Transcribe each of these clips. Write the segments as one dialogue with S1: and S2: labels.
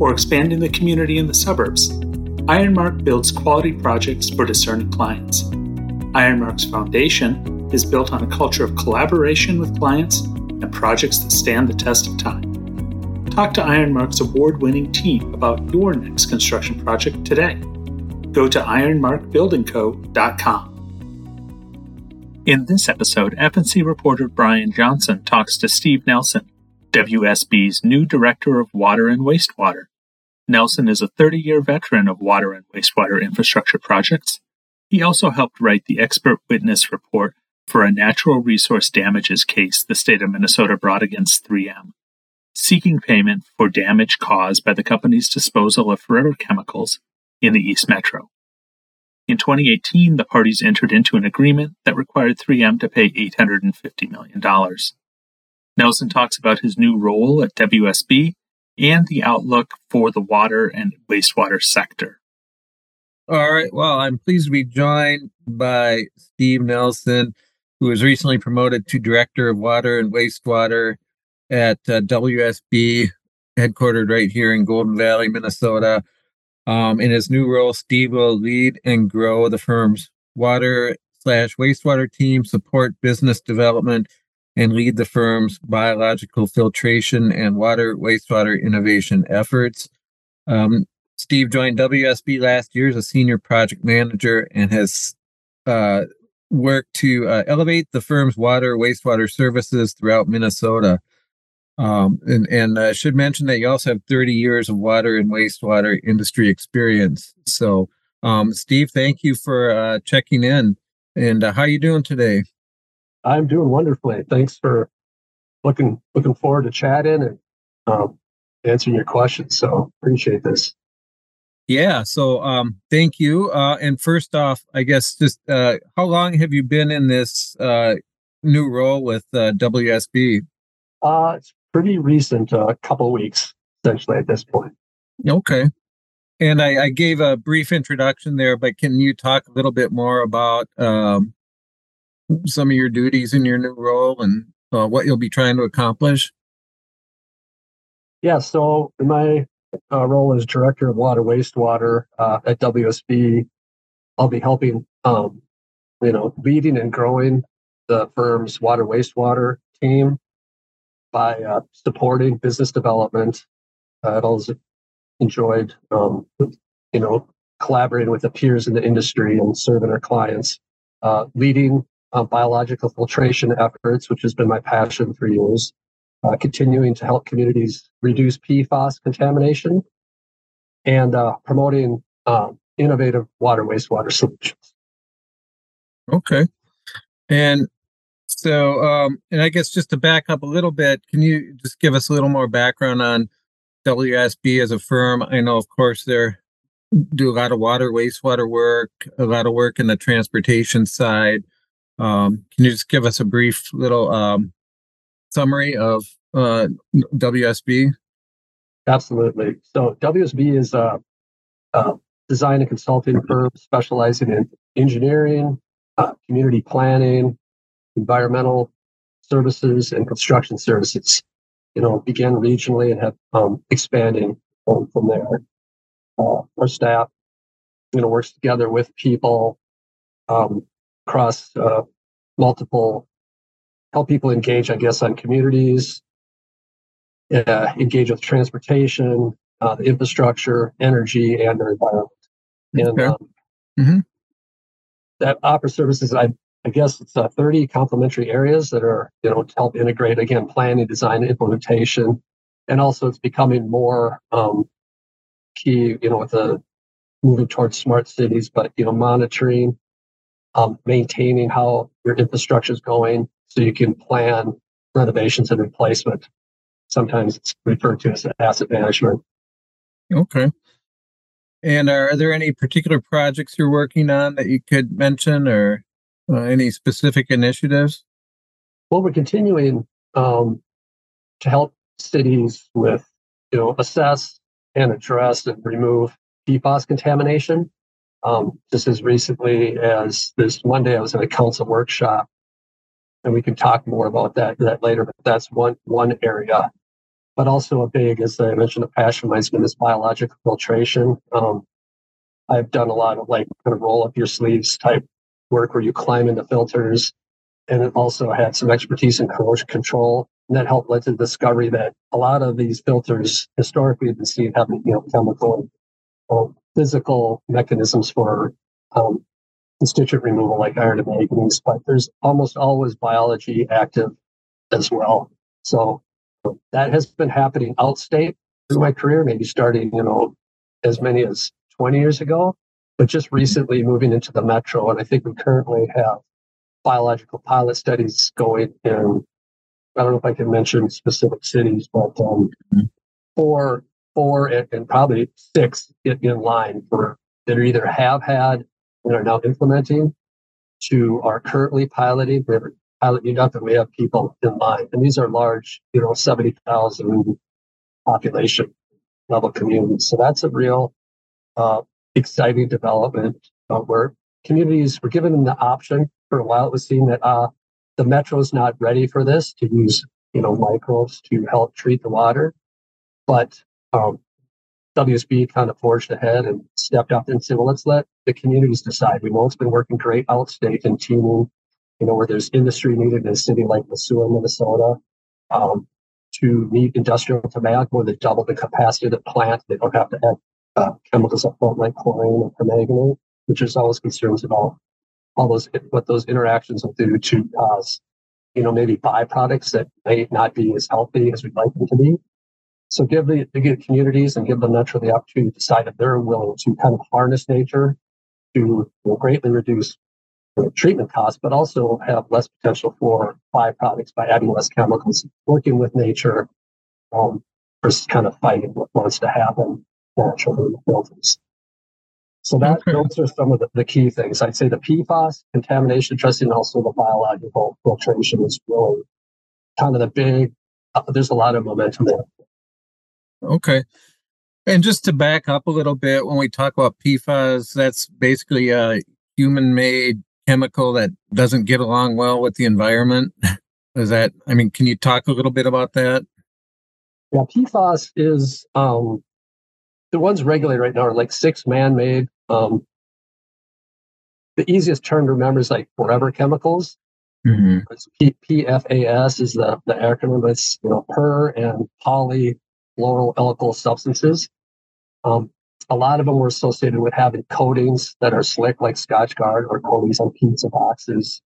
S1: or expanding the community in the suburbs, Ironmark builds quality projects for discerning clients. Ironmark's foundation is built on a culture of collaboration with clients and projects that stand the test of time. Talk to Ironmark's award winning team about your next construction project today. Go to ironmarkbuildingco.com. In this episode, F&C reporter Brian Johnson talks to Steve Nelson, WSB's new Director of Water and Wastewater. Nelson is a 30 year veteran of water and wastewater infrastructure projects. He also helped write the expert witness report for a natural resource damages case the state of Minnesota brought against 3M seeking payment for damage caused by the company's disposal of forever chemicals in the East Metro. In 2018, the parties entered into an agreement that required 3M to pay $850 million. Nelson talks about his new role at WSB and the outlook for the water and wastewater sector.
S2: All right. Well, I'm pleased to be joined by Steve Nelson, who was recently promoted to Director of Water and Wastewater at uh, WSB, headquartered right here in Golden Valley, Minnesota. Um, in his new role, Steve will lead and grow the firm's water slash wastewater team, support business development, and lead the firm's biological filtration and water wastewater innovation efforts. Um, Steve joined WSB last year as a senior project manager and has uh, worked to uh, elevate the firm's water wastewater services throughout Minnesota. Um, and and I should mention that you also have 30 years of water and wastewater industry experience. So, um, Steve, thank you for uh, checking in. And uh, how are you doing today?
S3: I'm doing wonderfully. Thanks for looking looking forward to chatting and um, answering your questions. So appreciate this.
S2: Yeah. So um, thank you. Uh, and first off, I guess just uh, how long have you been in this uh, new role with uh, WSB?
S3: Uh, it's pretty recent, a uh, couple weeks essentially at this point.
S2: Okay. And I, I, gave a brief introduction there, but can you talk a little bit more about um, some of your duties in your new role and uh, what you'll be trying to accomplish?
S3: Yeah, so my uh, role as director of water wastewater uh, at WSB, I'll be helping, um, you know, leading and growing the firm's water wastewater team by uh, supporting business development. I've always enjoyed, um, you know, collaborating with the peers in the industry and serving our clients, uh, leading uh, biological filtration efforts, which has been my passion for years, uh, continuing to help communities reduce PFAS contamination, and uh, promoting um, innovative water wastewater solutions.
S2: Okay. And so, um, and I guess just to back up a little bit, can you just give us a little more background on WSB as a firm? I know, of course, they're do a lot of water, wastewater work, a lot of work in the transportation side. Um, can you just give us a brief little um, summary of uh, WSB?
S3: Absolutely. So WSB is a, a design and consulting firm specializing in engineering, uh, community planning, environmental services and construction services. You know, began regionally and have um, expanding from, from there. Uh, our staff, you know, works together with people um, across uh, multiple, help people engage, I guess, on communities, uh, engage with transportation, uh, the infrastructure, energy, and their environment. And okay. um, mm-hmm. that opera services, I I guess it's uh, 30 complementary areas that are, you know, to help integrate again planning, design, implementation, and also it's becoming more um, key, you know, with the moving towards smart cities, but you know, monitoring, um, maintaining how your infrastructure is going, so you can plan renovations and replacement. Sometimes it's referred to as asset management.
S2: Okay. And are there any particular projects you're working on that you could mention or uh, any specific initiatives?
S3: Well, we're continuing um, to help cities with, you know, assess and address and remove PFAS contamination. Um, just as recently as this Monday, I was at a council workshop, and we can talk more about that that later. But that's one one area. But also a big, as I mentioned, a passion of mine is biological filtration. Um, I've done a lot of like kind of roll up your sleeves type work where you climb into filters, and it also had some expertise in corrosion control. And that helped led to the discovery that a lot of these filters historically have been seen having you know chemical physical mechanisms for um, constituent removal like iron and manganese, but there's almost always biology active as well. So that has been happening outstate through my career, maybe starting, you know, as many as 20 years ago, but just recently moving into the metro. And I think we currently have biological pilot studies going in, I don't know if I can mention specific cities, but um, mm-hmm. Four, and, and probably six in, in line for that are either have had and are now implementing to are currently piloting. We have pilot unit and we have people in line. And these are large, you know, 70,000 population level communities. So that's a real uh, exciting development uh, where communities were given the option for a while. It was seen that uh, the metro is not ready for this to use, you know, microbes to help treat the water. But um, WSB kind of forged ahead and stepped up and said, well, let's let the communities decide. We know it's been working great outstate and teaming, you know, where there's industry needed in a city like Missoula, Minnesota. Um, to meet industrial demand, more than double the capacity of the plant. They don't have to add uh, chemicals up front like chlorine or permanganate, which is always concerns about all those what those interactions will do to cause, you know, maybe byproducts that may not be as healthy as we'd like them to be. So give the, the communities and give the metro the opportunity to decide if they're willing to kind of harness nature to you know, greatly reduce you know, treatment costs, but also have less potential for byproducts by adding less chemicals, working with nature um, versus kind of fighting what wants to happen naturally in the filters. So that okay. those are some of the, the, key things. I'd say the PFAS contamination testing, also the biological filtration is really kind of the big. Uh, there's a lot of momentum there.
S2: Okay. And just to back up a little bit, when we talk about PFAS, that's basically a human made chemical that doesn't get along well with the environment. Is that, I mean, can you talk a little bit about that?
S3: Yeah, PFAS is um, the ones regulated right now are like six man made. Um, the easiest term to remember is like forever chemicals. Mm-hmm. P- PFAS is the, the acronym. It's you know per and poly fluoroalkyl substances. Um, a lot of them were associated with having coatings that are slick, like Scotchgard or coatings on pizza boxes,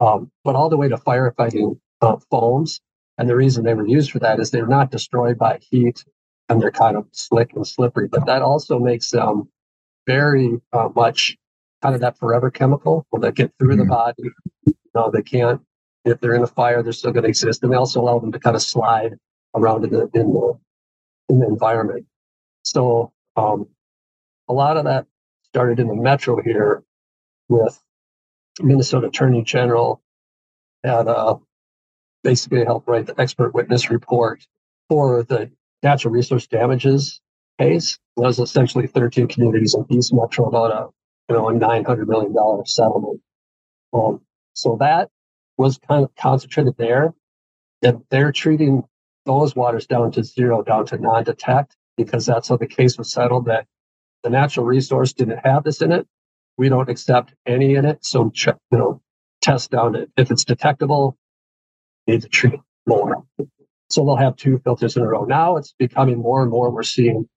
S3: um, but all the way to firefighting uh, foams. And the reason they were used for that is they're not destroyed by heat and they're kind of slick and slippery. But that also makes them very uh, much kind of that forever chemical that get through mm-hmm. the body. You know, they can't, if they're in a fire, they're still going to exist. And they also allow them to kind of slide around in the, in the in the environment. So um, a lot of that started in the metro here with Minnesota Attorney General had uh, basically helped write the expert witness report for the natural resource damages case. That was essentially 13 communities in East Metro about a you know a 900 million dollar settlement. Um, so that was kind of concentrated there, and they're treating those waters down to zero, down to non-detect, because that's how the case was settled. That the natural resource didn't have this in it. We don't accept any in it, so check, you know, test down it. If it's detectable, need to treat more. So they'll have two filters in a row. Now it's becoming more and more. We're seeing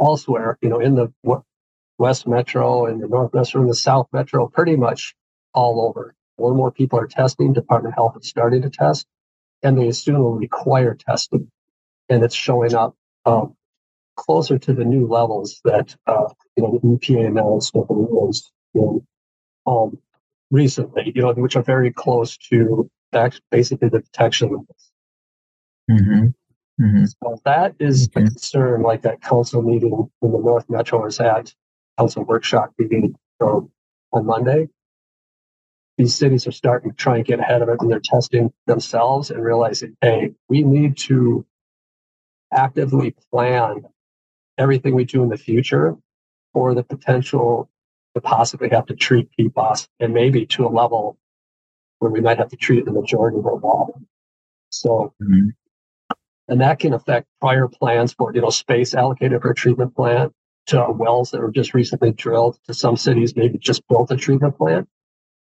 S3: elsewhere, you know, in the West Metro and the North Metro and the South Metro, pretty much all over. More and more people are testing. Department of Health is starting to test and they soon will require testing. And it's showing up um, closer to the new levels that uh, you know the EPA announced over was in, um, recently, you know, which are very close to basically the detection levels.
S2: Mm-hmm.
S3: Mm-hmm. So that is okay. a concern, like that council meeting when the North Metro was at council workshop meeting on Monday. These cities are starting to try and get ahead of it and they're testing themselves and realizing, hey, we need to actively plan everything we do in the future for the potential to possibly have to treat PFAS and maybe to a level where we might have to treat the majority of our water. So, mm-hmm. and that can affect prior plans for, you know, space allocated for a treatment plant to wells that were just recently drilled to some cities, maybe just built a treatment plant.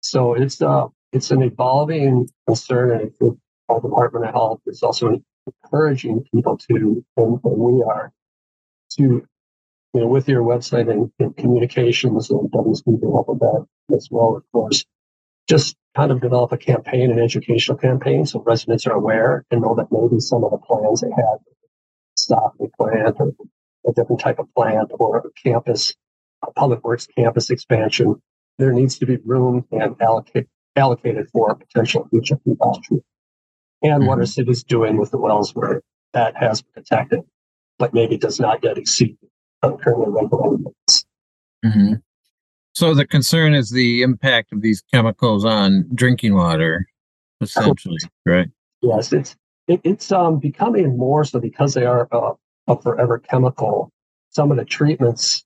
S3: So it's, uh, it's an evolving concern. And the Department of Health is also encouraging people to, and, and we are, to, you know, with your website and, and communications and WSB can help with that as well, of course. Just kind of develop a campaign, an educational campaign, so residents are aware and know that maybe some of the plans they had, stop the plant or a different type of plant or a campus, a public works campus expansion, there needs to be room and allocate, allocated for potential future PFAS and mm-hmm. what are cities doing with the wells where that has been detected, but maybe does not yet exceed currently regulated limits.
S2: Mm-hmm. So the concern is the impact of these chemicals on drinking water, essentially, right?
S3: Yes, it's it, it's um, becoming more so because they are uh, a forever chemical. Some of the treatments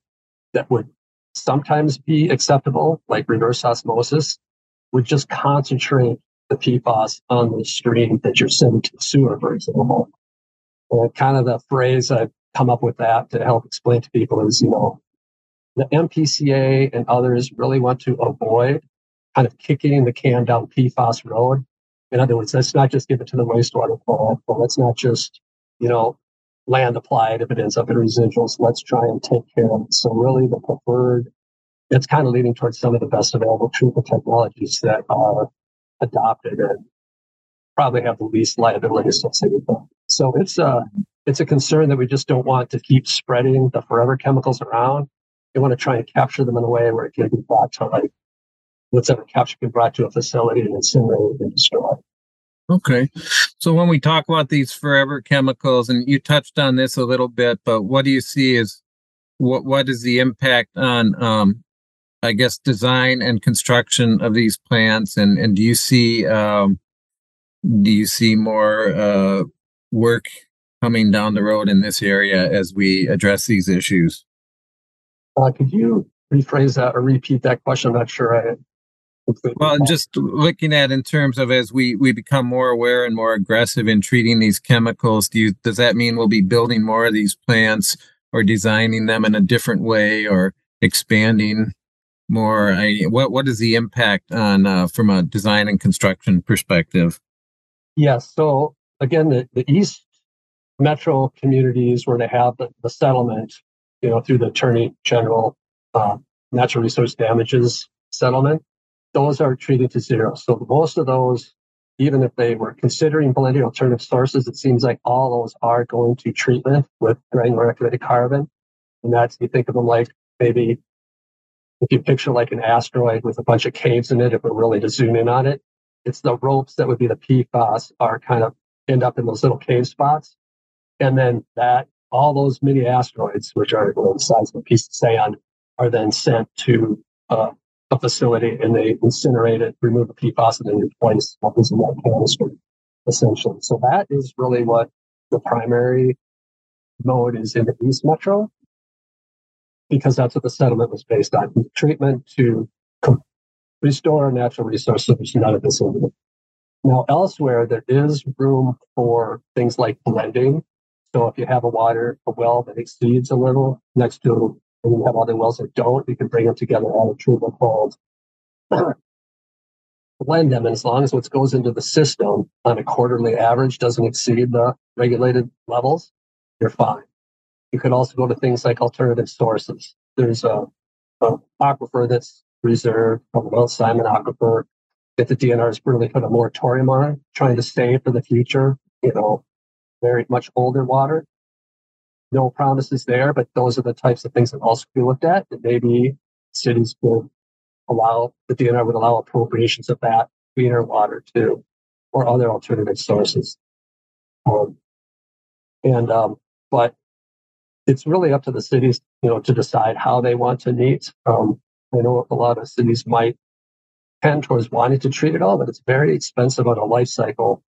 S3: that would sometimes be acceptable, like reverse osmosis, would just concentrate the PFAS on the stream that you're sending to the sewer, for example. And kind of the phrase I've come up with that to help explain to people is, you know, the MPCA and others really want to avoid kind of kicking the can down PFAS road. In other words, let's not just give it to the wastewater plant, but let's not just, you know, land applied if it ends up in residuals. Let's try and take care of it. So really the preferred, it's kind of leading towards some of the best available treatment technologies that are adopted and probably have the least liability associated with them. So it's a it's a concern that we just don't want to keep spreading the forever chemicals around. We want to try and capture them in a way where it can be brought to like what's ever captured can be brought to a facility and incinerated and destroyed.
S2: Okay. So when we talk about these forever chemicals, and you touched on this a little bit, but what do you see is what what is the impact on um, I guess, design and construction of these plants? And and do you see um, do you see more uh, work coming down the road in this area as we address these issues?
S3: Uh, could you rephrase that or repeat that question? I'm not sure I.
S2: Well, just looking at in terms of as we we become more aware and more aggressive in treating these chemicals, do you does that mean we'll be building more of these plants or designing them in a different way or expanding more? I, what what is the impact on uh, from a design and construction perspective?
S3: Yes so again the, the east metro communities where they have the, the settlement you know through the attorney general uh, natural resource damages settlement those are treated to zero so most of those even if they were considering blending alternative sources it seems like all those are going to treatment with granular activated carbon and that's you think of them like maybe if you picture like an asteroid with a bunch of caves in it, if we're really to zoom in on it, it's the ropes that would be the PFAS are kind of end up in those little cave spots. And then that all those mini asteroids, which are the size of a piece of sand, are then sent to uh, a facility and they incinerate it, remove the PFAS, and then replace what was in that canister, essentially. So that is really what the primary mode is in the East Metro because that's what the settlement was based on treatment to restore natural resources, none of this in Now, elsewhere, there is room for things like blending. So if you have a water, a well that exceeds a little next to, and you have other wells that don't, you can bring them together at a treatment plant, blend them. And as long as what goes into the system on a quarterly average doesn't exceed the regulated levels, you're fine. You could also go to things like alternative sources. There's a, a aquifer that's reserved the Mount Simon Aquifer that the DNR has really put a moratorium on, trying to save for the future, you know, very much older water. No promises there, but those are the types of things that also be looked at. And maybe cities could allow, the DNR would allow appropriations of that cleaner water too, or other alternative sources. Um, And um, but it's really up to the cities, you know, to decide how they want to meet. Um, I know a lot of cities might tend towards wanting to treat it all, but it's very expensive on a life cycle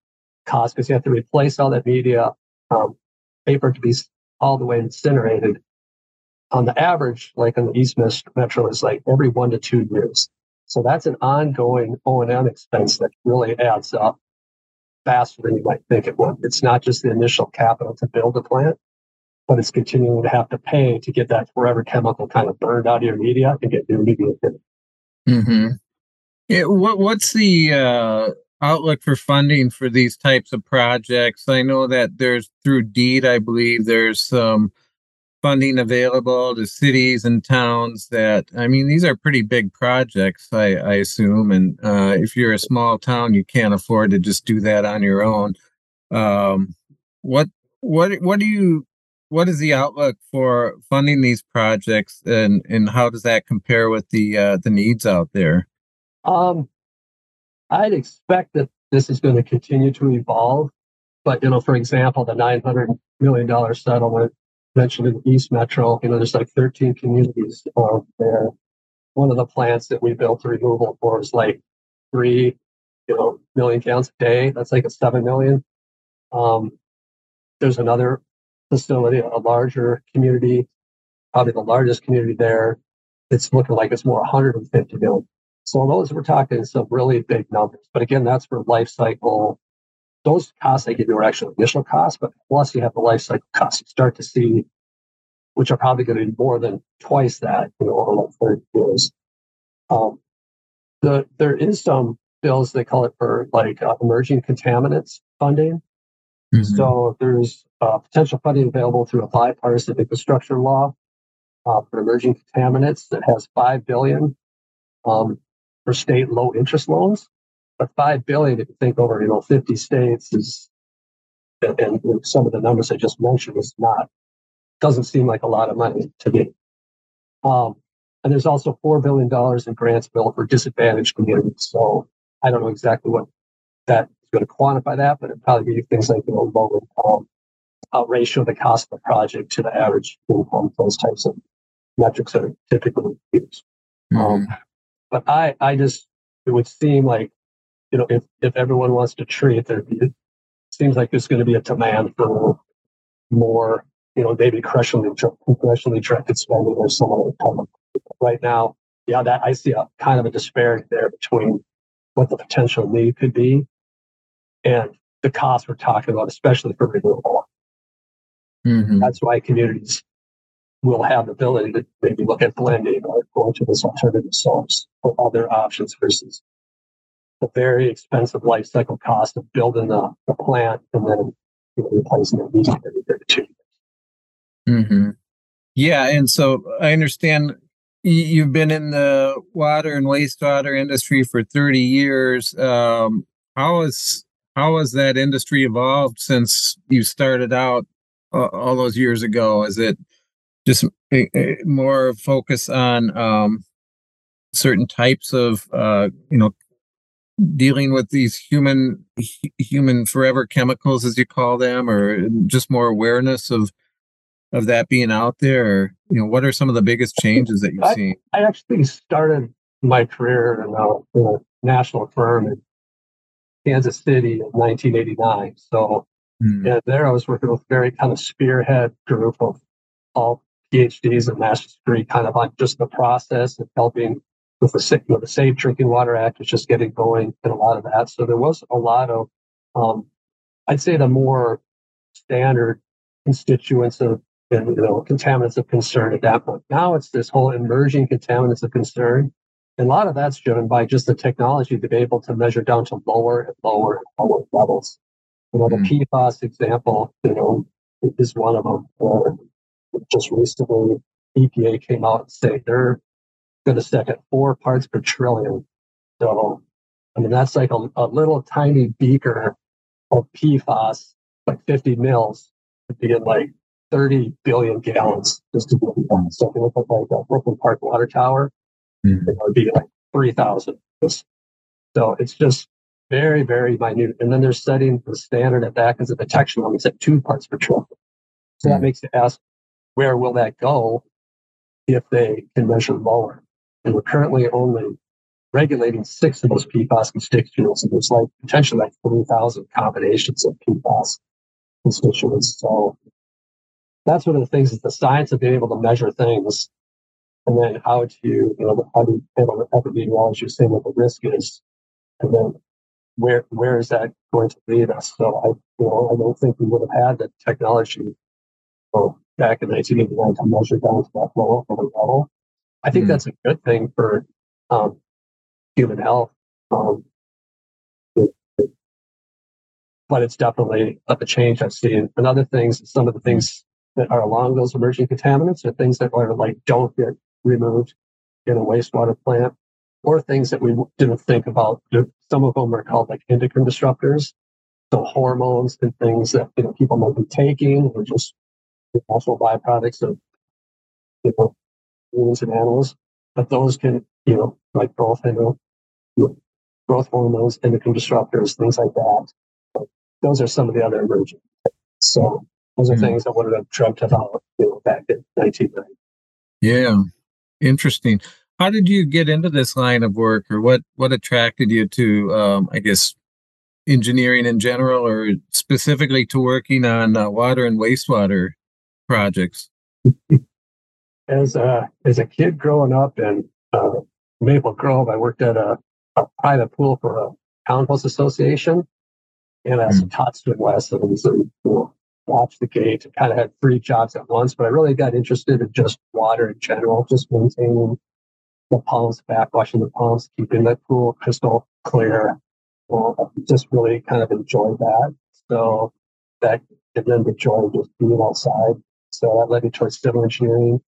S3: cost because you have to replace all that media, um, paper to be all the way incinerated. On the average, like on the East Metro, is like every one to two years. So that's an ongoing O and M expense that really adds up faster than you might think it would. It's not just the initial capital to build a plant, but it's continuing to have to pay to get that forever chemical kind of burned out of your media and get new media in.
S2: Mm-hmm. Yeah, what what's the uh, outlook for funding for these types of projects? I know that there's through DEED, I believe there's some funding available to cities and towns that i mean these are pretty big projects i, I assume and uh, if you're a small town you can't afford to just do that on your own um, what what what do you what is the outlook for funding these projects and and how does that compare with the uh, the needs out there
S3: um i'd expect that this is going to continue to evolve but you know for example the 900 million dollar settlement mentioned in East Metro, you know, there's like 13 communities there. One of the plants that we built the removal for is like three, you know, million gallons a day. That's like a seven million. Um, there's another facility, a larger community, probably the largest community there. It's looking like it's more 150 million. So those we're talking some really big numbers. But again, that's for life cycle those costs they give you are actually initial costs, but plus you have the life cycle costs. You start to see, which are probably going to be more than twice that you know, over like 30 years. Um, the, there is some bills, they call it for like uh, emerging contaminants funding. Mm-hmm. So there's uh, potential funding available through a bipartisan infrastructure law uh, for emerging contaminants that has five billion um, for state low interest loans. But five billion, if you think over, you know, 50 states is, and, and some of the numbers I just mentioned is not, doesn't seem like a lot of money to me. Um, and there's also $4 billion in grants built for disadvantaged communities. So I don't know exactly what that is going to quantify that, but it probably be things like, you know, low income, uh, ratio of the cost of the project to the average income, those types of metrics that are typically used. Mm-hmm. Um, but I, I just, it would seem like you know, if, if everyone wants to treat, there it seems like there's going to be a demand for more, you know, maybe congressionally, congressionally directed spending or some other kind of. Right now, yeah, that I see a kind of a disparity there between what the potential need could be and the cost we're talking about, especially for renewable. Mm-hmm. That's why communities will have the ability to maybe look at blending or going to this alternative source or other options versus the very expensive life cycle cost of building the, the plant and then you know, replacing it immediately every two
S2: years. Mm-hmm. Yeah, and so I understand you've been in the water and wastewater industry for 30 years. Um, how has how has that industry evolved since you started out uh, all those years ago? Is it just more focus on um, certain types of uh, you know dealing with these human human forever chemicals as you call them or just more awareness of of that being out there you know what are some of the biggest changes that you've
S3: I,
S2: seen
S3: i actually started my career in a, in a national firm in kansas city in 1989 so mm. and there i was working with a very kind of spearhead group of all phds and master's degree kind of on just the process of helping with the, you know, the Safe Drinking Water Act was just getting going and a lot of that. So there was a lot of, um, I'd say the more standard constituents of you know contaminants of concern at that point. Now it's this whole emerging contaminants of concern. And a lot of that's driven by just the technology to be able to measure down to lower and lower and lower levels. You know, the mm. PFAS example, you know, is one of them. Just recently, EPA came out and say they're going to stick at four parts per trillion. So, I mean, that's like a, a little tiny beaker of PFAS, like 50 mils, to be in like 30 billion gallons just to be So if you look at like a Brooklyn Park water tower, mm-hmm. it would be like 3,000. So it's just very, very minute. And then they're setting the standard at that because the detection limit is at two parts per trillion. So that makes you ask, where will that go if they can measure lower? And we're currently only regulating six of those PFAS constituents, and there's like potentially like 40,000 combinations of PFAS constituents. So that's one of the things is the science of being able to measure things and then how to, you know, how you handle epidemiology, saying what the risk is, and then where where is that going to lead us? So I, you know, I don't think we would have had the technology back in 1989 to measure down to that a level. I think mm that's a good thing for um, human health. Um, but it's definitely a change I've seen. And other things, some of the things that are along those emerging contaminants are things that are like don't get removed in a wastewater plant or things that we didn't think about. Some of them are called like endocrine disruptors. So hormones and things that you know, people might be taking or just also byproducts of you know, humans and animals. But those can, you know, like growth, you know, growth hormones, endocrine disruptors, things like that. But those are some of the other emerging. So those are mm-hmm. things I would have dreamt about, you know, back in 1990.
S2: Yeah, interesting. How did you get into this line of work, or what what attracted you to, um, I guess, engineering in general, or specifically to working on uh, water and wastewater projects?
S3: As a as a kid growing up in uh, Maple Grove, I worked at a, a, private pool for a townhouse association, and as mm. taught swim lessons and you know, watch the gate. And kind of had three jobs at once, but I really got interested in just water in general, just maintaining the pumps, backwashing the pumps, keeping the pool crystal clear. Well, just really kind of enjoyed that. So that, and then the joy of just being outside. So that led me towards civil engineering.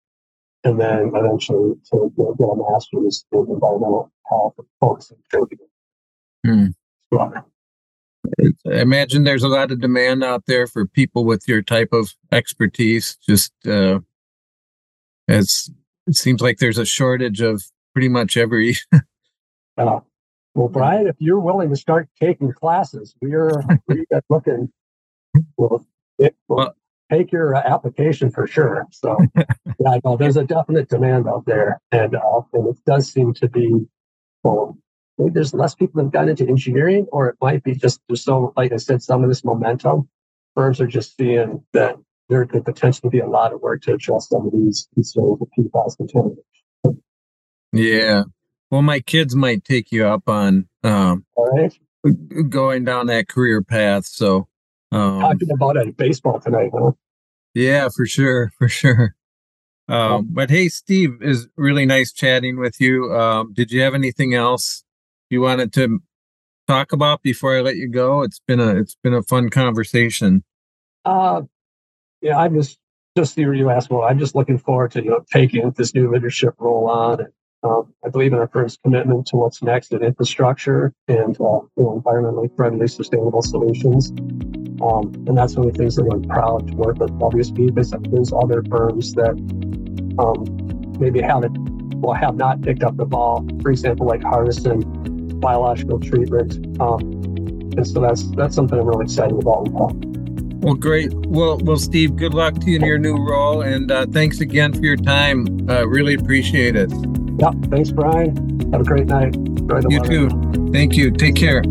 S3: And then eventually to know, get a master's in environmental health and focusing
S2: hmm. water. I imagine there's a lot of demand out there for people with your type of expertise. Just uh, as it seems like there's a shortage of pretty much every.
S3: uh, well, Brian, if you're willing to start taking classes, we're we looking. Well, it will well, take your application for sure. So, yeah, no, there's a definite demand out there, and uh, and it does seem to be. Well, maybe there's less people that have gotten into engineering, or it might be just there's so, like I said, some of this momentum. Firms are just seeing that there could potentially be a lot of work to address some of these concerns with PFAS contamination.
S2: Yeah. Well, my kids might take you up on um, going down that career path. So,
S3: um, talking about it baseball tonight, huh?
S2: Yeah, for sure, for sure. Um, but hey, Steve, is really nice chatting with you. Um, did you have anything else you wanted to talk about before I let you go? It's been a it's been a fun conversation.
S3: Uh, yeah, I'm just just the you asked. Well, I'm just looking forward to you know taking this new leadership role on and um, I believe in our firm's commitment to what's next in infrastructure and uh, you know, environmentally friendly, sustainable solutions. Um, and that's one of the things that I'm proud to work with WSB because there's other firms that um, maybe haven't, well, have not picked up the ball. For example, like Hardison biological treatment. Um, and so that's that's something I'm really excited about.
S2: Well, great. Well, well, Steve, good luck to you in your new role, and uh, thanks again for your time. Uh, really appreciate it.
S3: Yep. Thanks, Brian. Have a great night.
S2: you too. Thank you. Take care.